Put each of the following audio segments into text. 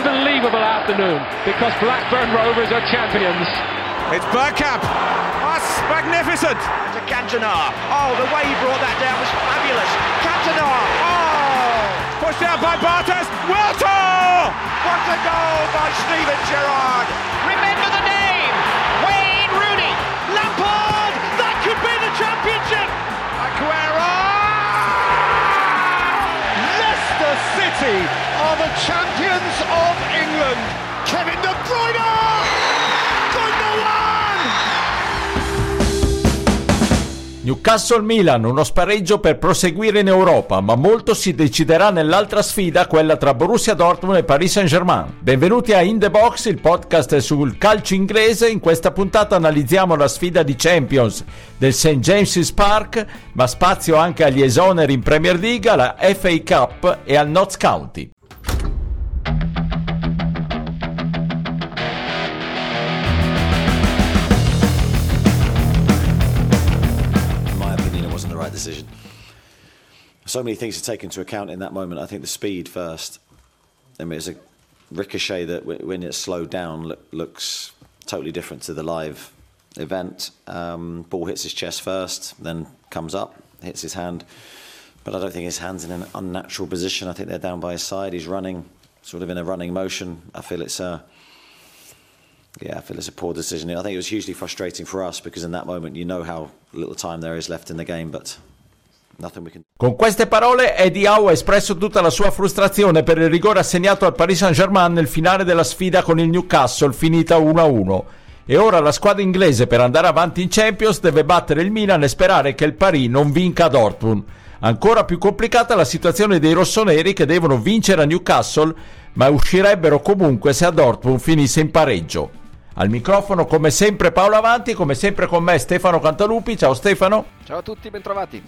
Unbelievable afternoon because Blackburn Rovers are champions. It's Burkamp. That's magnificent. To Cantona. Oh, the way he brought that down was fabulous. Cantona. Oh! Pushed out by Bartes. Wiltor! What a goal by Steven Gerrard. Remember the name. Wayne Rooney. Lampard. That could be the championship. Aguero! Leicester City are the champions of England. Kevin De Bruyne! Newcastle-Milan, uno spareggio per proseguire in Europa, ma molto si deciderà nell'altra sfida, quella tra Borussia Dortmund e Paris Saint-Germain. Benvenuti a In The Box, il podcast sul calcio inglese. In questa puntata analizziamo la sfida di Champions del St. James's Park, ma spazio anche agli esoneri in Premier League, alla FA Cup e al Notts County. So many things to take into account in that moment. I think the speed first. I mean, it's a ricochet that when it's slowed down look, looks totally different to the live event. Um, ball hits his chest first, then comes up, hits his hand. But I don't think his hand's in an unnatural position. I think they're down by his side. He's running, sort of in a running motion. I feel it's a yeah, I feel it's a poor decision. I think it was hugely frustrating for us because in that moment you know how little time there is left in the game, but Con queste parole Eddie Howe ha espresso tutta la sua frustrazione per il rigore assegnato al Paris Saint-Germain nel finale della sfida con il Newcastle finita 1-1. E ora la squadra inglese per andare avanti in Champions deve battere il Milan e sperare che il Paris non vinca a Dortmund. Ancora più complicata la situazione dei rossoneri che devono vincere a Newcastle, ma uscirebbero comunque se a Dortmund finisse in pareggio. Al microfono come sempre Paolo Avanti, come sempre con me Stefano Cantalupi. Ciao Stefano. Ciao a tutti, bentrovati.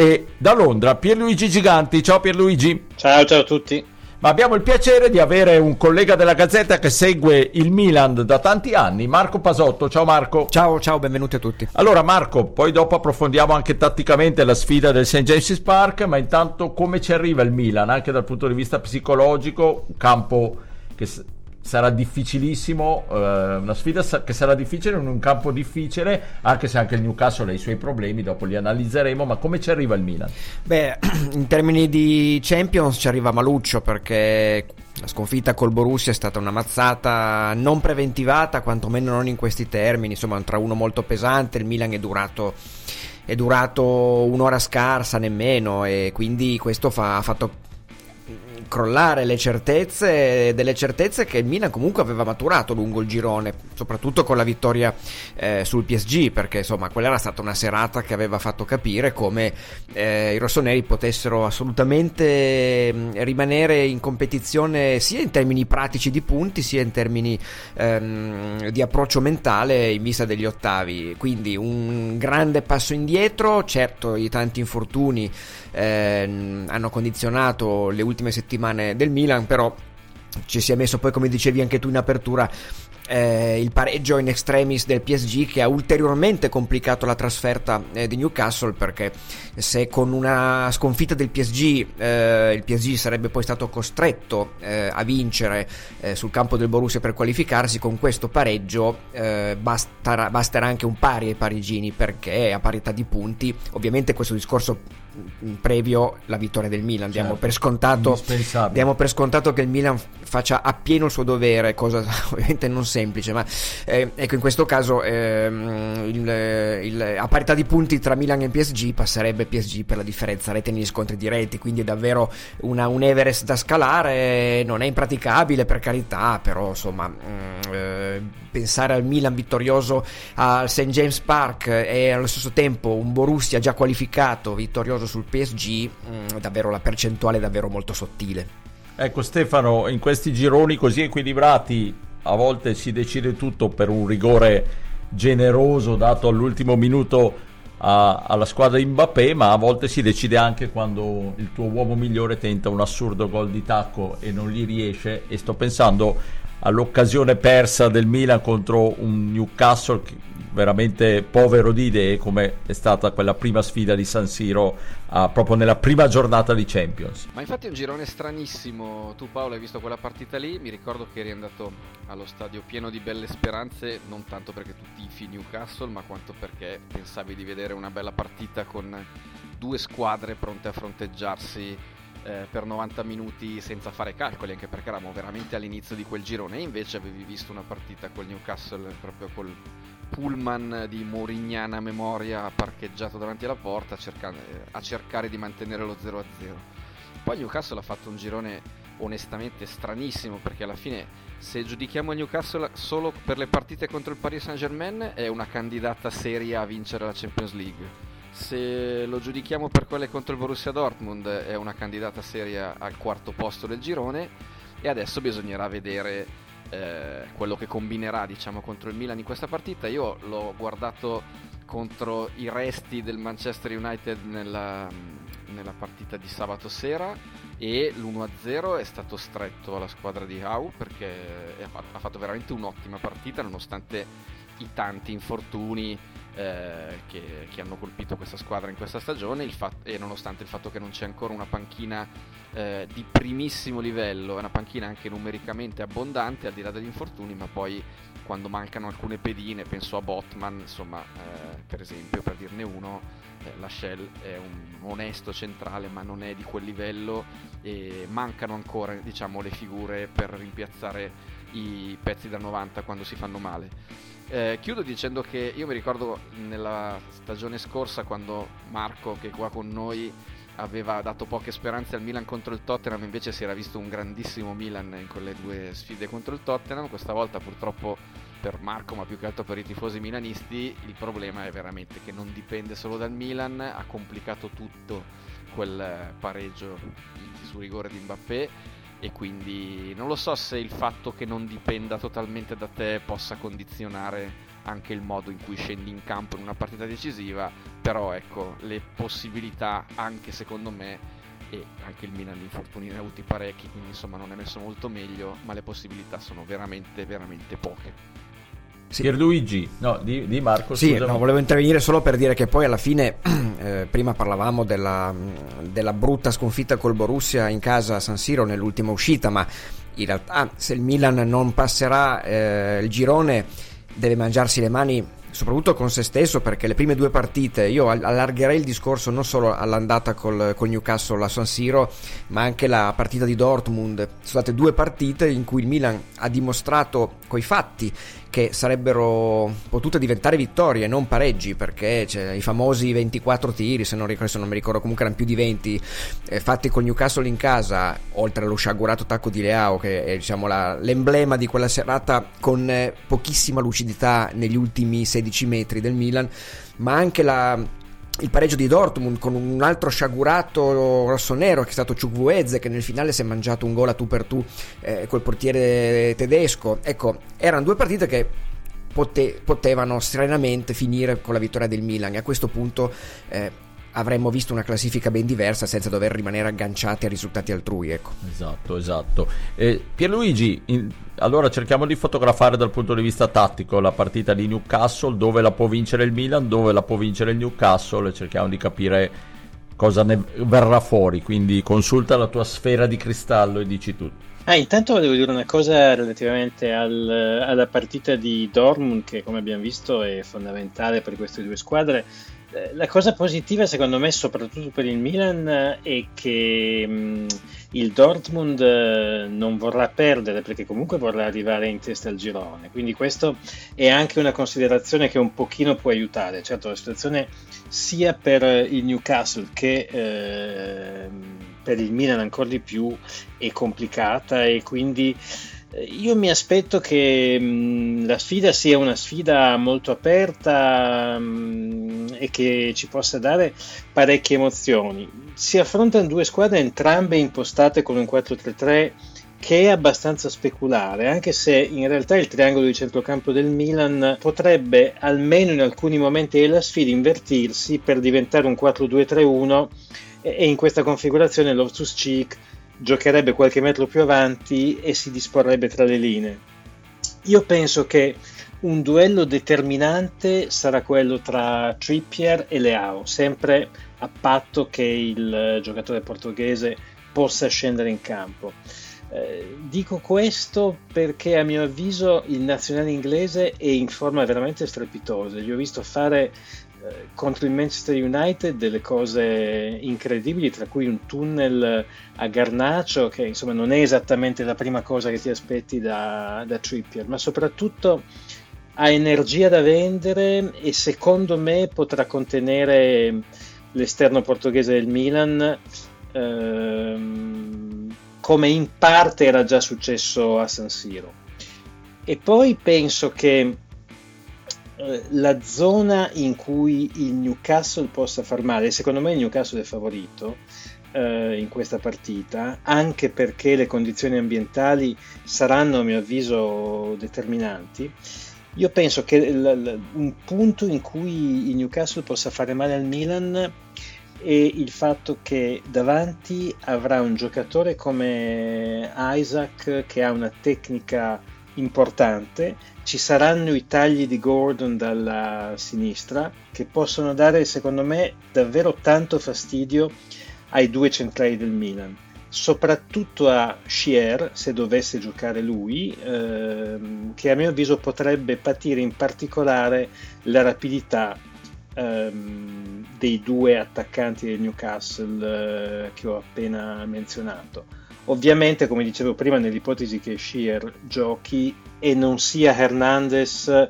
E da Londra Pierluigi Giganti. Ciao Pierluigi. Ciao, ciao a tutti. Ma abbiamo il piacere di avere un collega della Gazzetta che segue il Milan da tanti anni, Marco Pasotto. Ciao Marco. Ciao, ciao, benvenuti a tutti. Allora Marco, poi dopo approfondiamo anche tatticamente la sfida del St. James's Park, ma intanto come ci arriva il Milan, anche dal punto di vista psicologico, un campo che sarà difficilissimo, eh, una sfida che sarà difficile in un campo difficile, anche se anche il Newcastle ha i suoi problemi, dopo li analizzeremo, ma come ci arriva il Milan? Beh, in termini di Champions ci arriva maluccio perché la sconfitta col Borussia è stata una mazzata non preventivata, quantomeno non in questi termini, insomma un 3-1 molto pesante, il Milan è durato è durato un'ora scarsa nemmeno e quindi questo fa, ha fatto crollare le certezze, delle certezze che il Milan comunque aveva maturato lungo il girone, soprattutto con la vittoria eh, sul PSG, perché insomma quella era stata una serata che aveva fatto capire come eh, i rossoneri potessero assolutamente mm, rimanere in competizione sia in termini pratici di punti, sia in termini ehm, di approccio mentale in vista degli ottavi. Quindi un grande passo indietro, certo i tanti infortuni eh, hanno condizionato le ultime settimane del Milan, però ci si è messo poi come dicevi anche tu in apertura eh, il pareggio in extremis del PSG che ha ulteriormente complicato la trasferta eh, di Newcastle perché se con una sconfitta del PSG eh, il PSG sarebbe poi stato costretto eh, a vincere eh, sul campo del Borussia per qualificarsi con questo pareggio eh, basterà, basterà anche un pari ai parigini perché a parità di punti ovviamente questo discorso previo la vittoria del Milan. Diamo, certo, per scontato, diamo per scontato che il Milan faccia appieno il suo dovere, cosa ovviamente non sempre semplice, ma eh, ecco in questo caso ehm, il, il, a parità di punti tra Milan e PSG passerebbe PSG per la differenza rete negli scontri diretti, quindi è davvero una, un Everest da scalare, non è impraticabile per carità, però insomma mh, mm, eh, pensare al Milan vittorioso al St. James Park e allo stesso tempo un Borussia già qualificato vittorioso sul PSG, mh, mm, davvero la percentuale è davvero molto sottile. Ecco Stefano, in questi gironi così equilibrati a volte si decide tutto per un rigore generoso dato all'ultimo minuto a, alla squadra di Mbappé, ma a volte si decide anche quando il tuo uomo migliore tenta un assurdo gol di tacco e non gli riesce. E sto pensando all'occasione persa del Milan contro un Newcastle veramente povero di idee come è stata quella prima sfida di San Siro uh, proprio nella prima giornata di Champions. Ma infatti è un girone stranissimo, tu Paolo hai visto quella partita lì, mi ricordo che eri andato allo stadio pieno di belle speranze, non tanto perché tu tifi Newcastle, ma quanto perché pensavi di vedere una bella partita con due squadre pronte a fronteggiarsi eh, per 90 minuti senza fare calcoli, anche perché eravamo veramente all'inizio di quel girone. E invece avevi visto una partita col Newcastle proprio col pullman di Morignana memoria parcheggiato davanti alla porta cercando, eh, a cercare di mantenere lo 0-0. Poi Newcastle ha fatto un girone onestamente stranissimo perché alla fine se giudichiamo il Newcastle solo per le partite contro il Paris Saint Germain è una candidata seria a vincere la Champions League se lo giudichiamo per quelle contro il Borussia Dortmund è una candidata seria al quarto posto del girone e adesso bisognerà vedere eh, quello che combinerà diciamo, contro il Milan in questa partita. Io l'ho guardato contro i resti del Manchester United nella, nella partita di sabato sera e l'1-0 è stato stretto alla squadra di Hau perché ha fatto veramente un'ottima partita nonostante i tanti infortuni eh, che, che, hanno colpito questa squadra in questa stagione. Fatto, e nonostante il fatto che non c'è ancora una panchina eh, di primissimo livello, è una panchina anche numericamente abbondante al di là degli infortuni, ma poi quando mancano alcune pedine, penso a Botman, insomma, eh, per esempio, per dirne uno, eh, la Shell è un onesto centrale, ma non è di quel livello e mancano ancora, diciamo, le figure per rimpiazzare i pezzi da 90 quando si fanno male. Eh, chiudo dicendo che io mi ricordo nella stagione scorsa quando Marco, che è qua con noi, aveva dato poche speranze al Milan contro il Tottenham, invece si era visto un grandissimo Milan in quelle due sfide contro il Tottenham. Questa volta purtroppo per Marco, ma più che altro per i tifosi milanisti, il problema è veramente che non dipende solo dal Milan, ha complicato tutto quel pareggio su rigore di Mbappé e quindi non lo so se il fatto che non dipenda totalmente da te possa condizionare anche il modo in cui scendi in campo in una partita decisiva, però ecco, le possibilità anche secondo me e anche il Milan di infortuni ne ha avuti parecchi, quindi insomma non è messo molto meglio, ma le possibilità sono veramente veramente poche. Sì. Pierluigi, no, di, di Marco. Sì, no, volevo intervenire solo per dire che poi alla fine, eh, prima parlavamo della, della, brutta sconfitta col Borussia in casa a San Siro nell'ultima uscita, ma in realtà se il Milan non passerà eh, il girone deve mangiarsi le mani soprattutto con se stesso perché le prime due partite io allargherei il discorso non solo all'andata col, col Newcastle a San Siro ma anche la partita di Dortmund sono state due partite in cui il Milan ha dimostrato coi fatti che sarebbero potute diventare vittorie, non pareggi, perché cioè, i famosi 24 tiri, se non, ricordo, se non mi ricordo, comunque erano più di 20, eh, fatti con Newcastle in casa, oltre allo sciagurato tacco di Leao, che è diciamo, la, l'emblema di quella serata con eh, pochissima lucidità negli ultimi 16 metri del Milan, ma anche la il pareggio di Dortmund con un altro sciagurato rossonero che è stato Ciukwueze che nel finale si è mangiato un gol a tu per tu eh, col portiere tedesco. Ecco erano due partite che pote- potevano serenamente finire con la vittoria del Milan. E a questo punto eh, avremmo visto una classifica ben diversa senza dover rimanere agganciati a risultati altrui. Ecco. Esatto, esatto. Eh, Pierluigi, in, allora cerchiamo di fotografare dal punto di vista tattico la partita di Newcastle, dove la può vincere il Milan, dove la può vincere il Newcastle e cerchiamo di capire cosa ne verrà fuori. Quindi consulta la tua sfera di cristallo e dici tutto. Ah, intanto volevo dire una cosa relativamente al, alla partita di Dortmund che come abbiamo visto è fondamentale per queste due squadre la cosa positiva secondo me soprattutto per il Milan è che mh, mm, il Dortmund eh, non vorrà perdere perché comunque vorrà arrivare in testa al girone, quindi questo è anche una considerazione che un pochino può aiutare, certo la situazione sia per il Newcastle che eh, per il Milan ancora di più è complicata e quindi io mi aspetto che mh, la sfida sia una sfida molto aperta mh, e che ci possa dare parecchie emozioni. Si affrontano due squadre entrambe impostate con un 4-3-3 che è abbastanza speculare, anche se in realtà il triangolo di centrocampo del Milan potrebbe almeno in alcuni momenti della sfida invertirsi per diventare un 4-2-3-1 e in questa configurazione Loftus Cheek giocherebbe qualche metro più avanti e si disporrebbe tra le linee. Io penso che un duello determinante sarà quello tra Trippier e Leao, sempre a patto che il giocatore portoghese possa scendere in campo. Eh, dico questo perché a mio avviso il nazionale inglese è in forma veramente strepitosa. Gli ho visto fare eh, contro il Manchester United delle cose incredibili, tra cui un tunnel a Garnacio, che insomma non è esattamente la prima cosa che ti aspetti da, da Trippier, ma soprattutto ha energia da vendere e secondo me potrà contenere l'esterno portoghese del Milan. Ehm, come in parte era già successo a San Siro. E poi penso che eh, la zona in cui il Newcastle possa far male, secondo me il Newcastle è favorito eh, in questa partita, anche perché le condizioni ambientali saranno a mio avviso determinanti. Io penso che l- l- un punto in cui il Newcastle possa fare male al Milan è il fatto che davanti avrà un giocatore come Isaac che ha una tecnica importante, ci saranno i tagli di Gordon dalla sinistra che possono dare secondo me davvero tanto fastidio ai due centrali del Milan, soprattutto a Schier se dovesse giocare lui, ehm, che a mio avviso potrebbe patire in particolare la rapidità ehm, dei due attaccanti del Newcastle eh, che ho appena menzionato Ovviamente, come dicevo prima, nell'ipotesi che Shear giochi e non sia Hernandez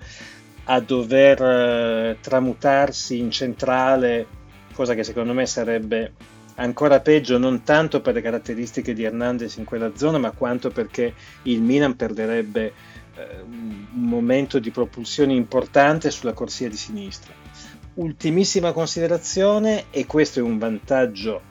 a dover eh, tramutarsi in centrale, cosa che secondo me sarebbe ancora peggio, non tanto per le caratteristiche di Hernandez in quella zona, ma quanto perché il Milan perderebbe eh, un momento di propulsione importante sulla corsia di sinistra. Ultimissima considerazione, e questo è un vantaggio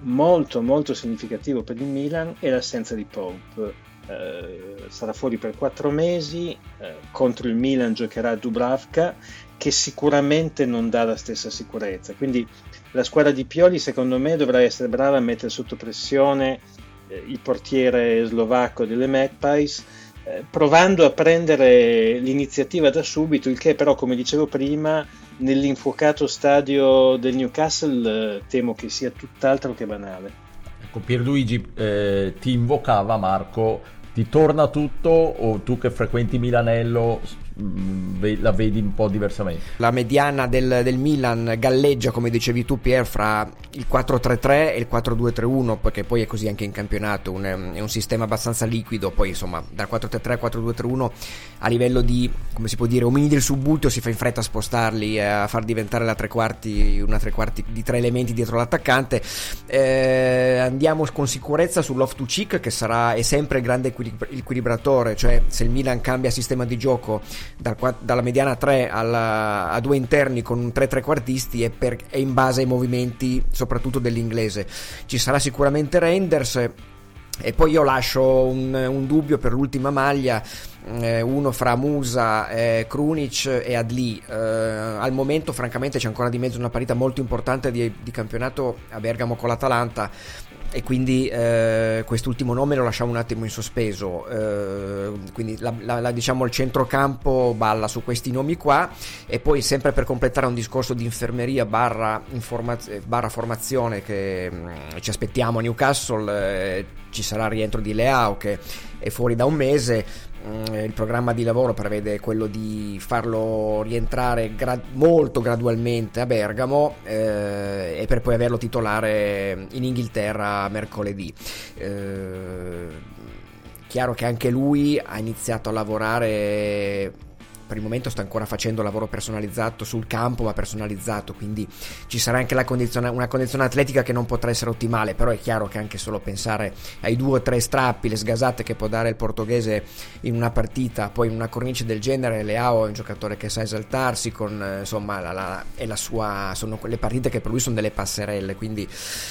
molto molto significativo per il Milan è l'assenza di Pope. Eh, sarà fuori per quattro mesi, eh, contro il Milan giocherà Dubravka che sicuramente non dà la stessa sicurezza. Quindi la squadra di Pioli secondo me dovrà essere brava a mettere sotto pressione eh, il portiere slovacco delle Magpies eh, provando a prendere l'iniziativa da subito, il che però come dicevo prima nell'infuocato stadio del Newcastle eh, temo che sia tutt'altro che banale. Ecco, Pierluigi eh, ti invocava Marco, ti torna tutto o tu che frequenti Milanello la vedi un po' diversamente. La mediana del, del, Milan galleggia, come dicevi tu Pier, fra il 4-3-3 e il 4-2-3-1, perché poi è così anche in campionato, un, è un sistema abbastanza liquido, poi insomma dal 4-3-3 al 4-2-3-1 a livello di, come si può dire, omini del subbuteo si fa in fretta a spostarli, a far diventare la tre quarti, una tre quarti di tre elementi dietro l'attaccante. Eh, andiamo con sicurezza sull'off to cheek che sarà, è sempre il grande equilibratore, cioè se il Milan cambia sistema di gioco dal, dalla mediana 3 alla, a due interni con 3 trequartisti è, per, è in base ai movimenti soprattutto dell'inglese. Ci sarà sicuramente Renders. E poi io lascio un, un dubbio per l'ultima maglia, eh, uno fra Musa, eh, Krunic e Adli. Eh, al momento, francamente, c'è ancora di mezzo una partita molto importante di, di campionato a Bergamo con l'Atalanta e quindi eh, quest'ultimo nome lo lasciamo un attimo in sospeso. Eh, quindi la, la, la, diciamo il centrocampo balla su questi nomi qua. E poi sempre per completare un discorso di infermeria barra, informaz- barra formazione che mh, mm, ci aspettiamo a Newcastle eh, ci sarà il rientro di Leao che è fuori da un mese, il programma di lavoro prevede quello di farlo rientrare gra- molto gradualmente a Bergamo eh, e per poi averlo titolare in Inghilterra mercoledì. Eh, chiaro che anche lui ha iniziato a lavorare per il momento sta ancora facendo lavoro personalizzato sul campo, ma personalizzato, quindi ci sarà anche condizione, una condizione atletica che non potrà essere ottimale, però è chiaro che anche solo pensare ai due o tre strappi, le sgasate che può dare il portoghese in una partita, poi in una cornice del genere, Leao è un giocatore che sa esaltarsi con eh, insomma la, la, è la sua, sono quelle partite che per lui sono delle passerelle, quindi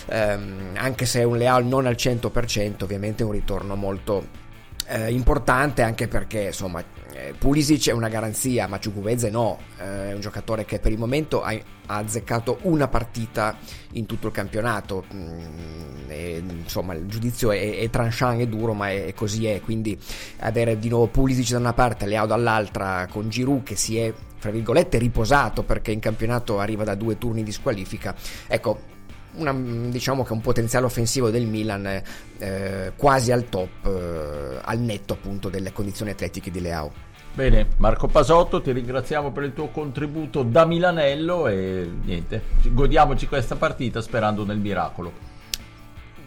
ehm, anche se è un Leao non al 100%, ovviamente è un ritorno molto eh, importante anche perché insomma eh, Pulisic è una garanzia ma Ciucuvezze no. Eh, è un giocatore che per il momento ha, ha azzeccato una partita in tutto il campionato. Mm, e, insomma il giudizio è, è tranchant e duro ma è, è, così è. Quindi avere di nuovo Pulisic da una parte Leao dall'altra con Giroud che si è fra virgolette riposato perché in campionato arriva da due turni di squalifica. Ecco una, diciamo che un potenziale offensivo del Milan eh, quasi al top, eh, al netto appunto delle condizioni atletiche di Leao. Bene, Marco Pasotto, ti ringraziamo per il tuo contributo da Milanello e niente, godiamoci questa partita sperando nel miracolo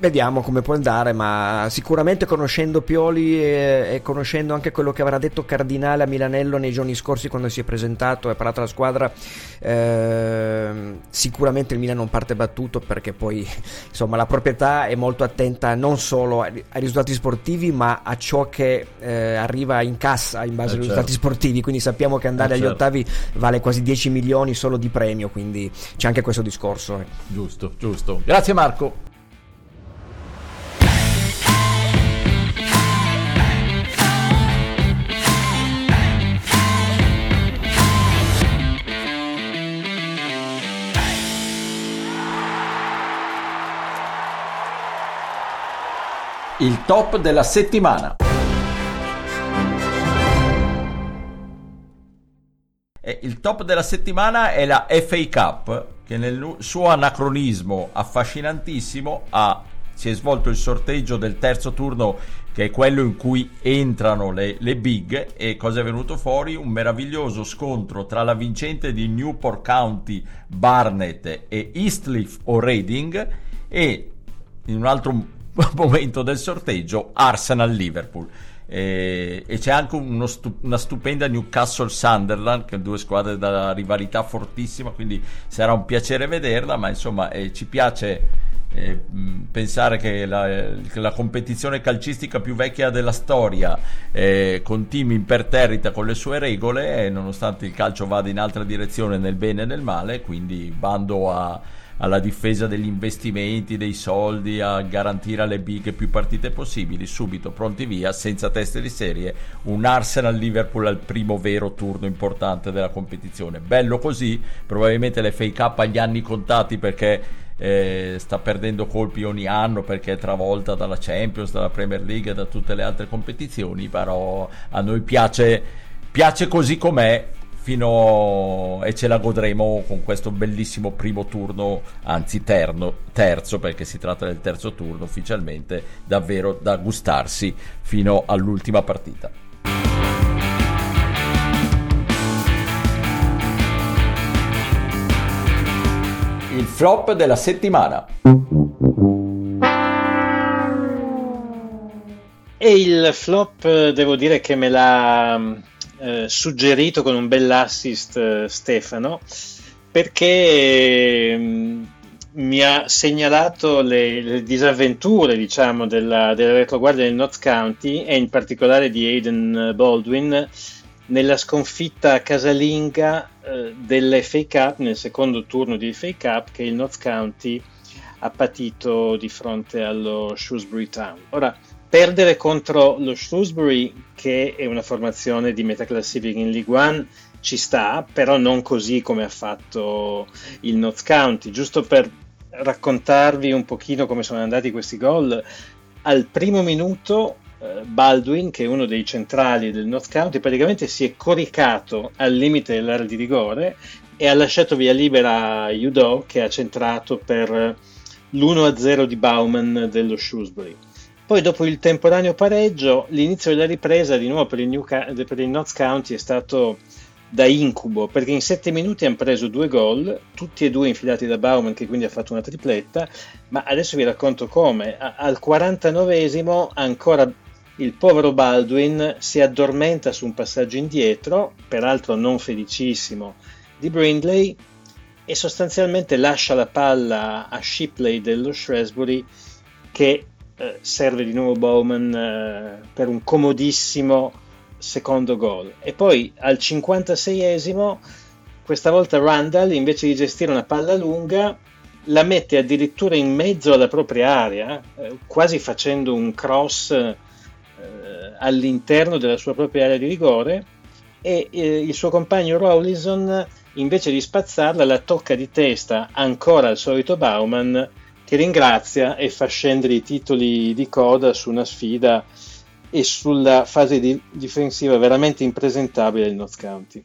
vediamo come può andare, ma sicuramente conoscendo Pioli e, e, conoscendo anche quello che avrà detto Cardinale a Milanello nei giorni scorsi quando si è presentato e ha parlato la squadra, eh, sicuramente il Milan non parte battuto perché poi insomma la proprietà è molto attenta non solo ai, risultati sportivi ma a ciò che eh, arriva in cassa in base eh ai certo. risultati sportivi, quindi sappiamo che andare eh agli certo. ottavi vale quasi 10 milioni solo di premio, quindi c'è anche questo discorso. Eh. Giusto, giusto. Grazie Marco. Il top della settimana. Il top della settimana è la FA Cup che nel suo anacronismo affascinantissimo ha, si è svolto il sorteggio del terzo turno che è quello in cui entrano le, le big e cosa è venuto fuori? Un meraviglioso scontro tra la vincente di Newport County Barnet e Eastleaf o Reading e in un altro momento del sorteggio Arsenal-Liverpool. E, e c'è anche stu- una stupenda Newcastle-Sunderland, che due squadre da rivalità fortissima, quindi sarà un piacere vederla, ma insomma eh, ci piace eh, pensare che la, la, competizione calcistica più vecchia della storia eh, con team imperterrita con le sue regole, nonostante il calcio vada in altra direzione nel bene e nel male, quindi bando a alla difesa degli investimenti, dei soldi, a garantire alle big più partite possibili, subito pronti via, senza teste di serie, un Arsenal-Liverpool al primo vero turno importante della competizione. Bello così, probabilmente l'FA Cup agli anni contati perché eh, sta perdendo colpi ogni anno perché è travolta dalla Champions, dalla Premier League e da tutte le altre competizioni, però a noi piace, piace così com'è fino e ce la godremo con questo bellissimo primo turno, anzi terno, terzo perché si tratta del terzo turno ufficialmente, davvero da gustarsi fino all'ultima partita. Il flop della settimana. E il flop devo dire che me l'ha eh, suggerito con un bell'assist eh, Stefano perché mh, mm, mi ha segnalato le, le disavventure diciamo, della, della, retroguardia del North County e in particolare di Aiden Baldwin nella sconfitta casalinga eh, dell'FA Cup nel secondo turno di FA Cup che il North County ha patito di fronte allo Shrewsbury Town. Ora, perdere contro lo Shrewsbury, che è una formazione di metaclassifica in League One, ci sta, però non così come ha fatto il North County. Giusto per raccontarvi un pochino come sono andati questi gol, al primo minuto eh, Baldwin, che è uno dei centrali del North County, praticamente si è coricato al limite dell'area di rigore e ha lasciato via libera Udo che ha centrato per l'1-0 di Bauman dello Shrewsbury Poi dopo il temporaneo pareggio, l'inizio della ripresa di nuovo per il, New, per il Notts County è stato da incubo, perché in sette minuti hanno preso due gol, tutti e due infilati da Bauman che quindi ha fatto una tripletta, ma adesso vi racconto come. Al 49esimo ancora il povero Baldwin si addormenta su un passaggio indietro, peraltro non felicissimo, di Brindley e sostanzialmente lascia la palla a Shipley dello Shrewsbury che eh, serve di nuovo Bowman eh, per un comodissimo secondo gol. E poi al 56esimo, questa volta Randall invece di gestire una palla lunga la mette addirittura in mezzo alla propria area, eh, quasi facendo un cross eh, all'interno della sua propria area di rigore e eh, il suo compagno Rawlinson invece di spazzarla la tocca di testa ancora al solito Bauman che ringrazia e fa scendere i titoli di coda su una sfida e sulla fase di- difensiva veramente impresentabile del North County.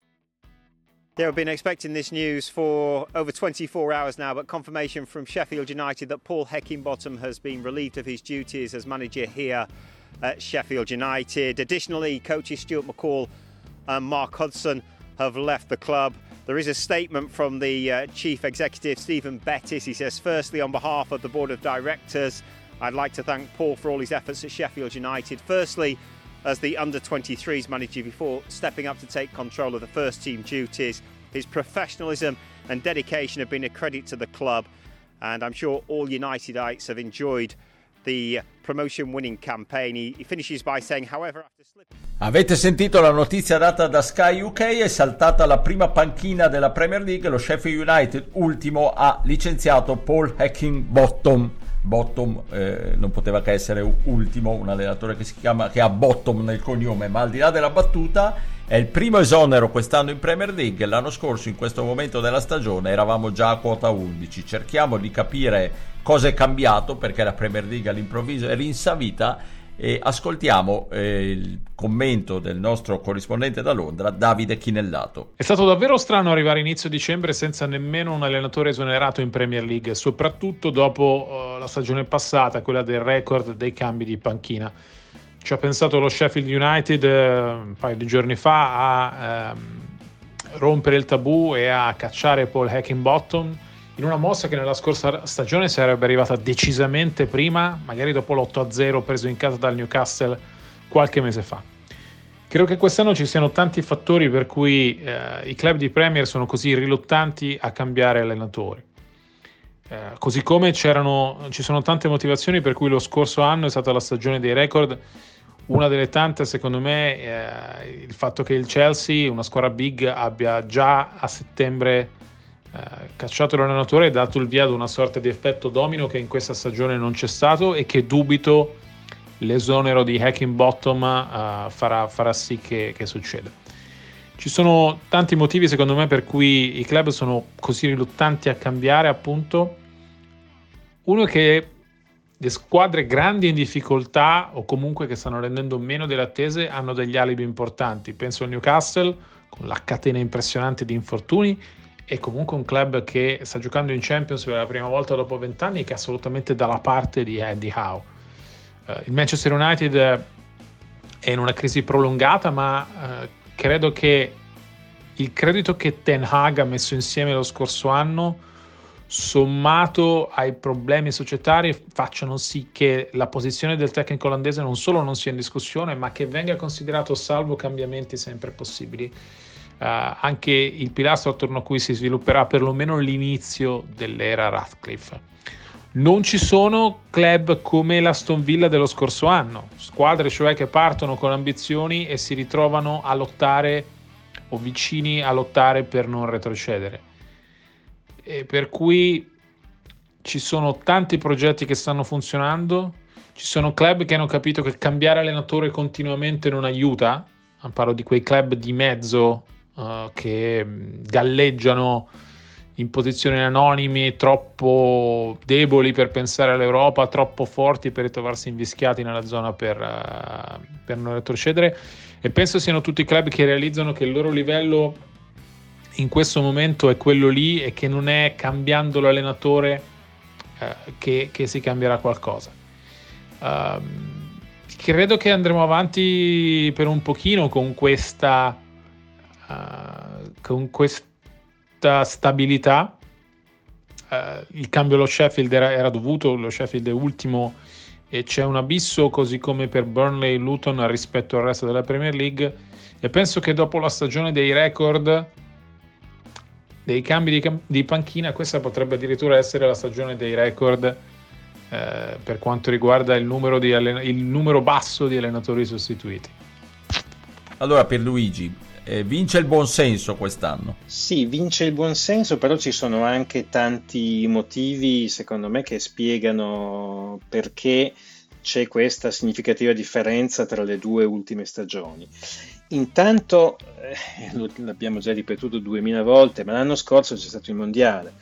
We've been expecting this news for over 24 hours now, but confirmation from Sheffield United that Paul Heckingbottom has been relieved of his duties as manager here at Sheffield United. Additionally, coaches Stuart McCall and Mark Hudson have left the club. There is a statement from the uh, chief executive, Stephen Bettis. He says, firstly, on behalf of the board of directors, I'd like to thank Paul for all his efforts at Sheffield United. Firstly, as the under 23s manager before stepping up to take control of the first team duties. His professionalism and dedication have been a credit to the club, and I'm sure all Unitedites have enjoyed the promotion winning campaign. He, he finishes by saying, however, after slipping. Avete sentito la notizia data da Sky UK? È saltata la prima panchina della Premier League. Lo Sheffield United, ultimo, ha licenziato Paul Heckingbottom Bottom eh, non poteva che essere ultimo, un allenatore che si chiama che ha Bottom nel cognome, ma al di là della battuta è il primo esonero quest'anno in Premier League. L'anno scorso, in questo momento della stagione, eravamo già a quota 11. Cerchiamo di capire cosa è cambiato perché la Premier League all'improvviso è rinsavita e ascoltiamo eh, il commento del nostro corrispondente da Londra, Davide Chinellato. È stato davvero strano arrivare inizio dicembre senza nemmeno un allenatore esonerato in Premier League, soprattutto dopo uh, la stagione passata, quella del record dei cambi di panchina. Ci ha pensato lo Sheffield United uh, un paio di giorni fa a uh, rompere il tabù e a cacciare Paul Hackingbottom in una mossa che nella scorsa stagione sarebbe arrivata decisamente prima, magari dopo l'8-0 preso in casa dal Newcastle qualche mese fa. Credo che quest'anno ci siano tanti fattori per cui eh, i club di Premier sono così riluttanti a cambiare allenatori. Eh, così come ci sono tante motivazioni per cui lo scorso anno è stata la stagione dei record. Una delle tante, secondo me, è il fatto che il Chelsea, una squadra big, abbia già a settembre eh, cacciato l'allenatore e dato il via ad una sorta di effetto domino che in questa stagione non c'è stato e che dubito l'esonero di Hacking Bottom uh, farà, farà, sì che, che succeda. Ci sono tanti motivi secondo me per cui i club sono così riluttanti a cambiare appunto. Uno è che le squadre grandi in difficoltà o comunque che stanno rendendo meno delle attese hanno degli alibi importanti. Penso al Newcastle con la catena impressionante di infortuni è comunque un club che sta giocando in Champions per la prima volta dopo vent'anni che è assolutamente dalla parte di Eddie Howe. Uh, il Manchester United è in una crisi prolungata, ma uh, credo che il credito che Ten Hag ha messo insieme lo scorso anno, sommato ai problemi societari, facciano sì che la posizione del tecnico olandese non solo non sia in discussione, ma che venga considerato salvo cambiamenti sempre possibili anche il pilastro attorno a cui si svilupperà perlomeno l'inizio dell'era Radcliffe. Non ci sono club come l'Aston Villa dello scorso anno, squadre cioè che partono con ambizioni e si ritrovano a lottare o vicini a lottare per non retrocedere. E per cui ci sono tanti progetti che stanno funzionando, ci sono club che hanno capito che cambiare allenatore continuamente non aiuta, parlo di quei club di mezzo uh, che galleggiano in posizioni anonime, troppo deboli per pensare all'Europa, troppo forti per ritrovarsi invischiati nella zona per, uh, per non retrocedere. E penso siano tutti club che realizzano che il loro livello in questo momento è quello lì e che non è cambiando l'allenatore uh, che, che, si cambierà qualcosa. Uh, credo che andremo avanti per un pochino con questa, uh, con questa stabilità. Uh, il cambio allo Sheffield era, era, dovuto, lo Sheffield è ultimo e c'è un abisso così come per Burnley e Luton rispetto al resto della Premier League e penso che dopo la stagione dei record dei cambi di, di panchina questa potrebbe addirittura essere la stagione dei record eh, per quanto riguarda il numero, di allen- il numero basso di allenatori sostituiti. Allora per Luigi, eh, vince il buonsenso quest'anno. Sì, vince il buonsenso, però ci sono anche tanti motivi, secondo me, che spiegano perché c'è questa significativa differenza tra le due ultime stagioni. Intanto, eh, l'abbiamo già ripetuto duemila volte, ma l'anno scorso c'è stato il mondiale,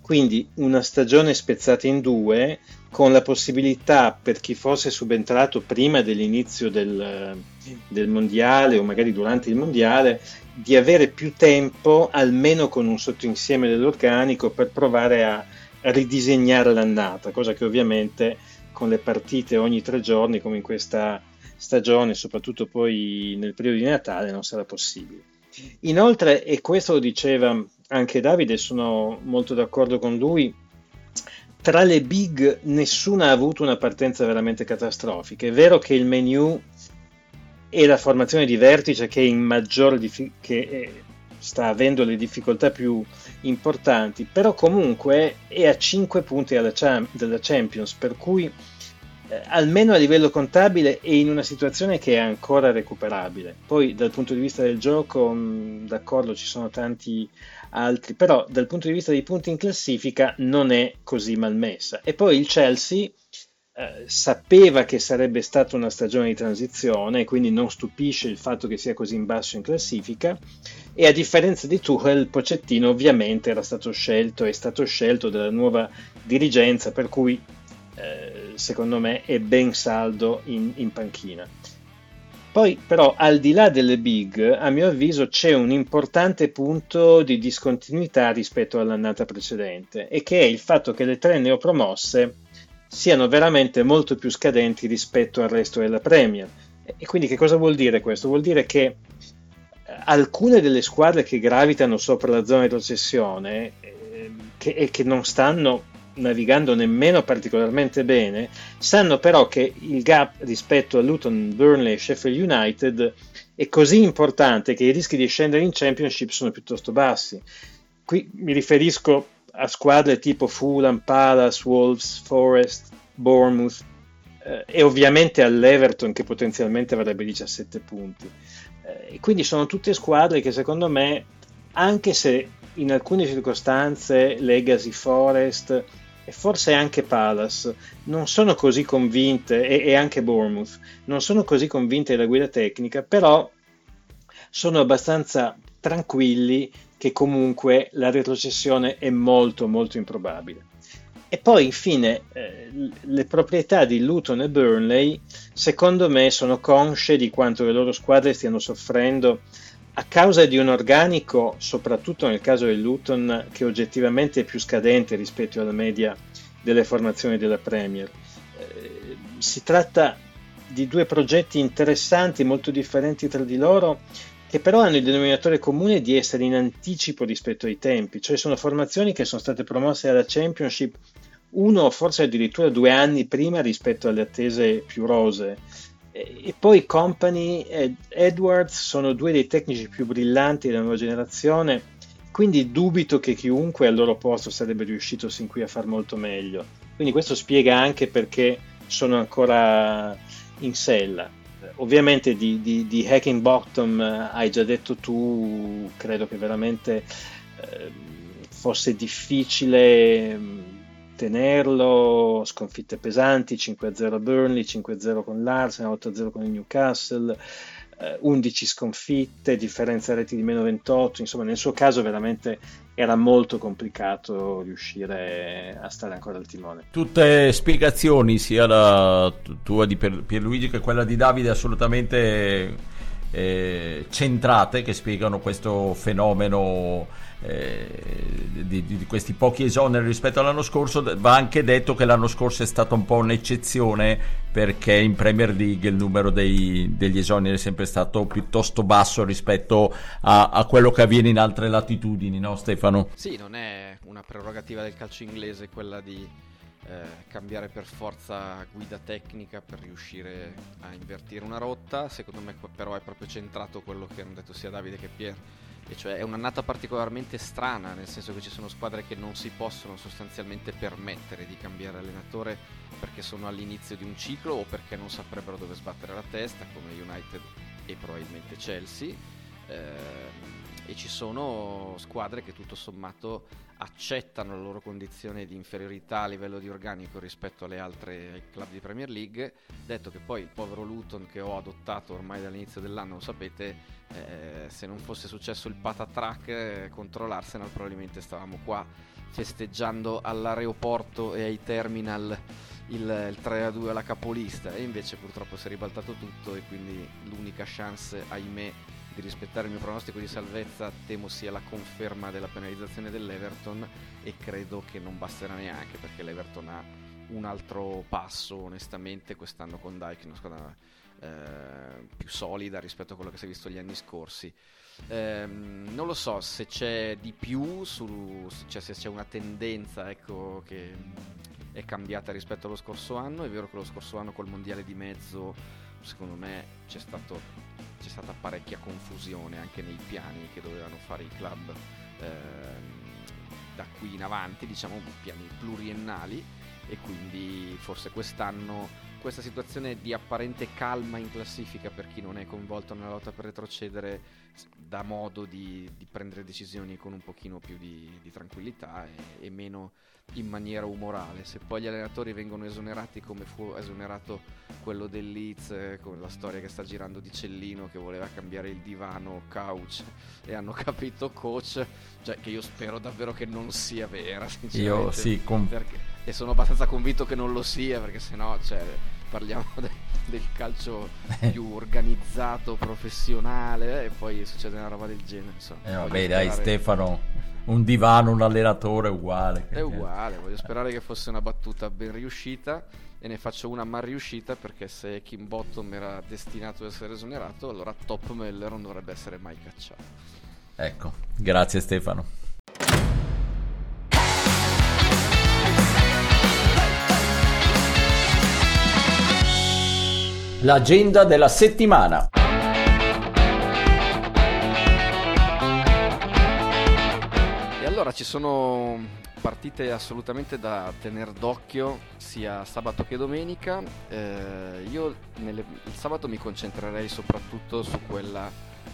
quindi una stagione spezzata in due con la possibilità per chi fosse subentrato prima dell'inizio del, del mondiale o magari durante il mondiale di avere più tempo almeno con un sottoinsieme dell'organico per provare a, a ridisegnare l'annata, cosa che ovviamente con le partite ogni tre giorni come in questa stagione, soprattutto poi nel periodo di Natale, non sarà possibile. Inoltre, e questo lo diceva anche Davide, sono molto d'accordo con lui, tra le big nessuna ha avuto una partenza veramente catastrofica. È vero che il menu e la formazione di vertice che, diffi- che eh, sta avendo le difficoltà più importanti, però comunque è a 5 punti cham- dalla Champions, per cui almeno a livello contabile è in una situazione che è ancora recuperabile. Poi dal punto di vista del gioco, mh, d'accordo, ci sono tanti altri, però dal punto di vista dei punti in classifica non è così malmessa. E poi il Chelsea eh, sapeva che sarebbe stata una stagione di transizione, quindi non stupisce il fatto che sia così in basso in classifica. E a differenza di Tuchel, Pocettino ovviamente era stato scelto, è stato scelto dalla nuova dirigenza, per cui eh, secondo me è ben saldo in, in panchina. Poi però al di là delle big, a mio avviso c'è un importante punto di discontinuità rispetto all'annata precedente e che è il fatto che le tre neopromosse siano veramente molto più scadenti rispetto al resto della Premier. E quindi che cosa vuol dire questo? Vuol dire che eh, alcune delle squadre che gravitano sopra la zona di recessione eh, che, e che non stanno navigando nemmeno particolarmente bene, sanno però che il gap rispetto a Luton, Burnley e Sheffield United è così importante che i rischi di scendere in Championship sono piuttosto bassi. Qui mi riferisco a squadre tipo Fulham, Palace, Wolves, Forest, Bournemouth eh, e ovviamente all'Everton che potenzialmente avrebbe 17 punti. Eh, quindi sono tutte squadre che secondo me, anche se in alcune circostanze Legacy Forest e forse anche Palace non sono così convinte, e, e anche Bournemouth, non sono così convinte della guida tecnica, però sono abbastanza tranquilli che comunque la retrocessione è molto molto improbabile. E poi infine eh, le proprietà di Luton e Burnley secondo me sono consce di quanto le loro squadre stiano soffrendo a causa di un organico, soprattutto nel caso del Luton, che oggettivamente è più scadente rispetto alla media delle formazioni della Premier. Eh, si tratta di due progetti interessanti, molto differenti tra di loro, che però hanno il denominatore comune di essere in anticipo rispetto ai tempi, cioè sono formazioni che sono state promosse alla Championship uno o forse addirittura due anni prima rispetto alle attese più rose e poi Company ed Edwards sono due dei tecnici più brillanti della nuova generazione, quindi dubito che chiunque al loro posto sarebbe riuscito sin qui a far molto meglio. Quindi questo spiega anche perché sono ancora in sella. Ovviamente di, di, di Hacking Bottom eh, hai già detto tu, credo che veramente eh, fosse difficile mm, tenerlo, sconfitte pesanti, 5-0 Burnley, 5-0 con l'Arsenal, 8-0 con il Newcastle, eh, 11 sconfitte, differenza reti di meno 28, insomma nel suo caso veramente era molto complicato riuscire a stare ancora al timone. Tutte spiegazioni, sia la tua di Pierluigi che quella di Davide, assolutamente eh, centrate, che spiegano questo fenomeno eh, di, di, questi pochi esoneri rispetto all'anno scorso, va anche detto che l'anno scorso è stata un po' un'eccezione perché in Premier League il numero dei, degli esoneri è sempre stato piuttosto basso rispetto a, a, quello che avviene in altre latitudini, no Stefano? Sì, non è una prerogativa del calcio inglese quella di eh, cambiare per forza guida tecnica per riuscire a invertire una rotta, secondo me però è proprio centrato quello che hanno detto sia Davide che Pier e cioè è un'annata particolarmente strana, nel senso che ci sono squadre che non si possono sostanzialmente permettere di cambiare allenatore perché sono all'inizio di un ciclo o perché non saprebbero dove sbattere la testa, come United e probabilmente Chelsea. Eh, e ci sono squadre che tutto sommato accettano la loro condizione di inferiorità a livello di organico rispetto alle altre club di Premier League. Detto che poi il povero Luton che ho adottato ormai dall'inizio dell'anno, lo sapete, eh, se non fosse successo il patatrack eh, contro l'Arsenal probabilmente stavamo qua festeggiando all'aeroporto e ai terminal il, il 3-2 alla capolista e invece purtroppo si è ribaltato tutto e quindi l'unica chance, ahimè, di rispettare il mio pronostico di salvezza temo sia la conferma della penalizzazione dell'Everton e credo che non basterà neanche perché l'Everton ha un altro passo onestamente quest'anno con Dyke, una squadra eh, più solida rispetto a quello che si è visto gli anni scorsi. Eh, non lo so se c'è di più, su, cioè se c'è una tendenza ecco, che è cambiata rispetto allo scorso anno. È vero che lo scorso anno col mondiale di mezzo, secondo me, c'è stato c'è stata parecchia confusione anche nei piani che dovevano fare i club ehm, da qui in avanti, diciamo piani pluriennali e quindi forse quest'anno questa situazione di apparente calma in classifica per chi non è coinvolto nella lotta per retrocedere dà modo di, di prendere decisioni con un pochino più di, di tranquillità e, e meno in maniera umorale. Se poi gli allenatori vengono esonerati come fu esonerato quello del Leeds, eh, con la storia che sta girando di Cellino che voleva cambiare il divano, couch e hanno capito coach, cioè che io spero davvero che non sia vera, Io sì, con... perché, e sono abbastanza convinto che non lo sia, perché sennò cioè, parliamo de, del calcio più organizzato, professionale e poi succede una roba del genere. Insomma, eh, vabbè, dai Stefano un divano, un allenatore uguale. È uguale, voglio sperare che fosse una battuta ben riuscita e ne faccio una mal riuscita perché se Kim Bottom era destinato ad essere esonerato, allora Top Meller non dovrebbe essere mai cacciato. Ecco, grazie Stefano. L'agenda della settimana. Allora, ci sono partite assolutamente da tenere d'occhio sia sabato che domenica. Eh, io nelle, il sabato mi concentrerei soprattutto su quella,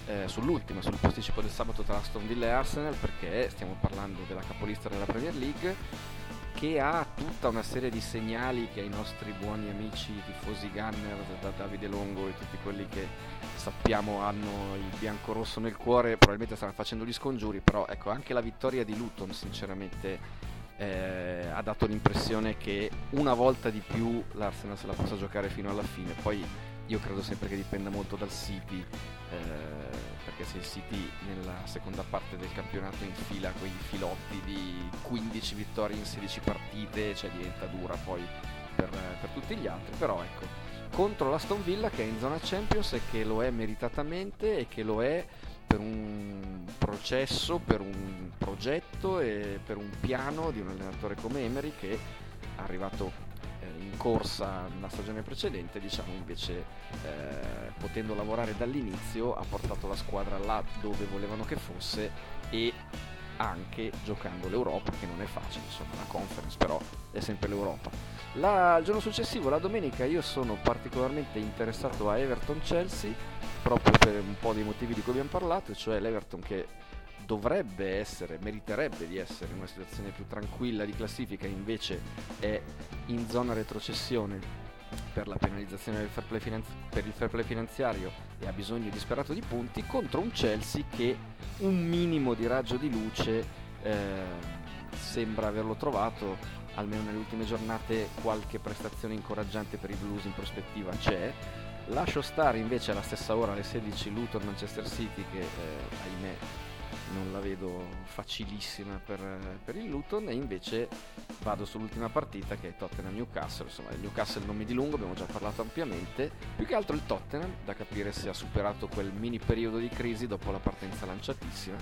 eh, sull'ultima, sul posticipo del sabato tra Aston Villa e Arsenal perché stiamo parlando della capolista della Premier League che ha tutta una serie di segnali che i nostri buoni amici tifosi Gunner, da Davide Longo e tutti quelli che sappiamo hanno il bianco-rosso nel cuore, probabilmente stanno facendo gli scongiuri, però ecco anche la vittoria di Luton sinceramente eh, ha dato l'impressione che una volta di più l'Arsenal se la possa giocare fino alla fine, poi io credo sempre che dipenda molto dal City, eh, perché se il City nella seconda parte del campionato infila quei filotti di 15 vittorie in 16 partite, cioè diventa dura poi per, per tutti gli altri, però ecco, contro l'Aston Villa che è in zona Champions e che lo è meritatamente e che lo è per un processo, per un progetto e per un piano di un allenatore come Emery che è arrivato corsa la stagione precedente, diciamo invece eh, potendo lavorare dall'inizio ha portato la squadra là dove volevano che fosse e anche giocando l'Europa, che non è facile, insomma la conference però è sempre l'Europa. La, il giorno successivo, la domenica, io sono particolarmente interessato a Everton-Chelsea, proprio per un po' dei motivi di cui abbiamo parlato, cioè l'Everton che dovrebbe essere, meriterebbe di essere in una situazione più tranquilla di classifica, invece è in zona retrocessione per la penalizzazione del fair play finanzi- per il fair play finanziario e ha bisogno disperato di punti contro un Chelsea che un minimo di raggio di luce eh, sembra averlo trovato almeno nelle ultime giornate qualche prestazione incoraggiante per i Blues in prospettiva c'è. Lascio stare invece alla stessa ora alle 16 Luton Manchester City che eh, ahimè non la vedo facilissima per, per, il Luton e invece vado sull'ultima partita che è Tottenham Newcastle insomma il Newcastle non mi dilungo abbiamo già parlato ampiamente. Più che altro il Tottenham da capire se ha superato quel mini periodo di crisi dopo la partenza lanciatissima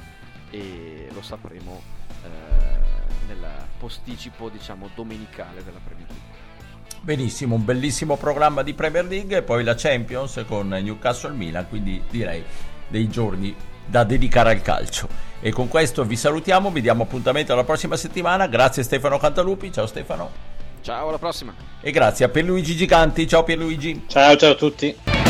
e lo sapremo eh, nel posticipo diciamo domenicale della Premier League. Benissimo, un bellissimo programma di Premier League e poi la Champions con Newcastle Milan, quindi direi dei giorni da dedicare al calcio. E con questo vi salutiamo, vi diamo appuntamento alla prossima settimana. Grazie Stefano Cantalupi, ciao Stefano. Ciao, alla prossima. E grazie a Pierluigi Giganti, ciao Pierluigi. Ciao, ciao a tutti.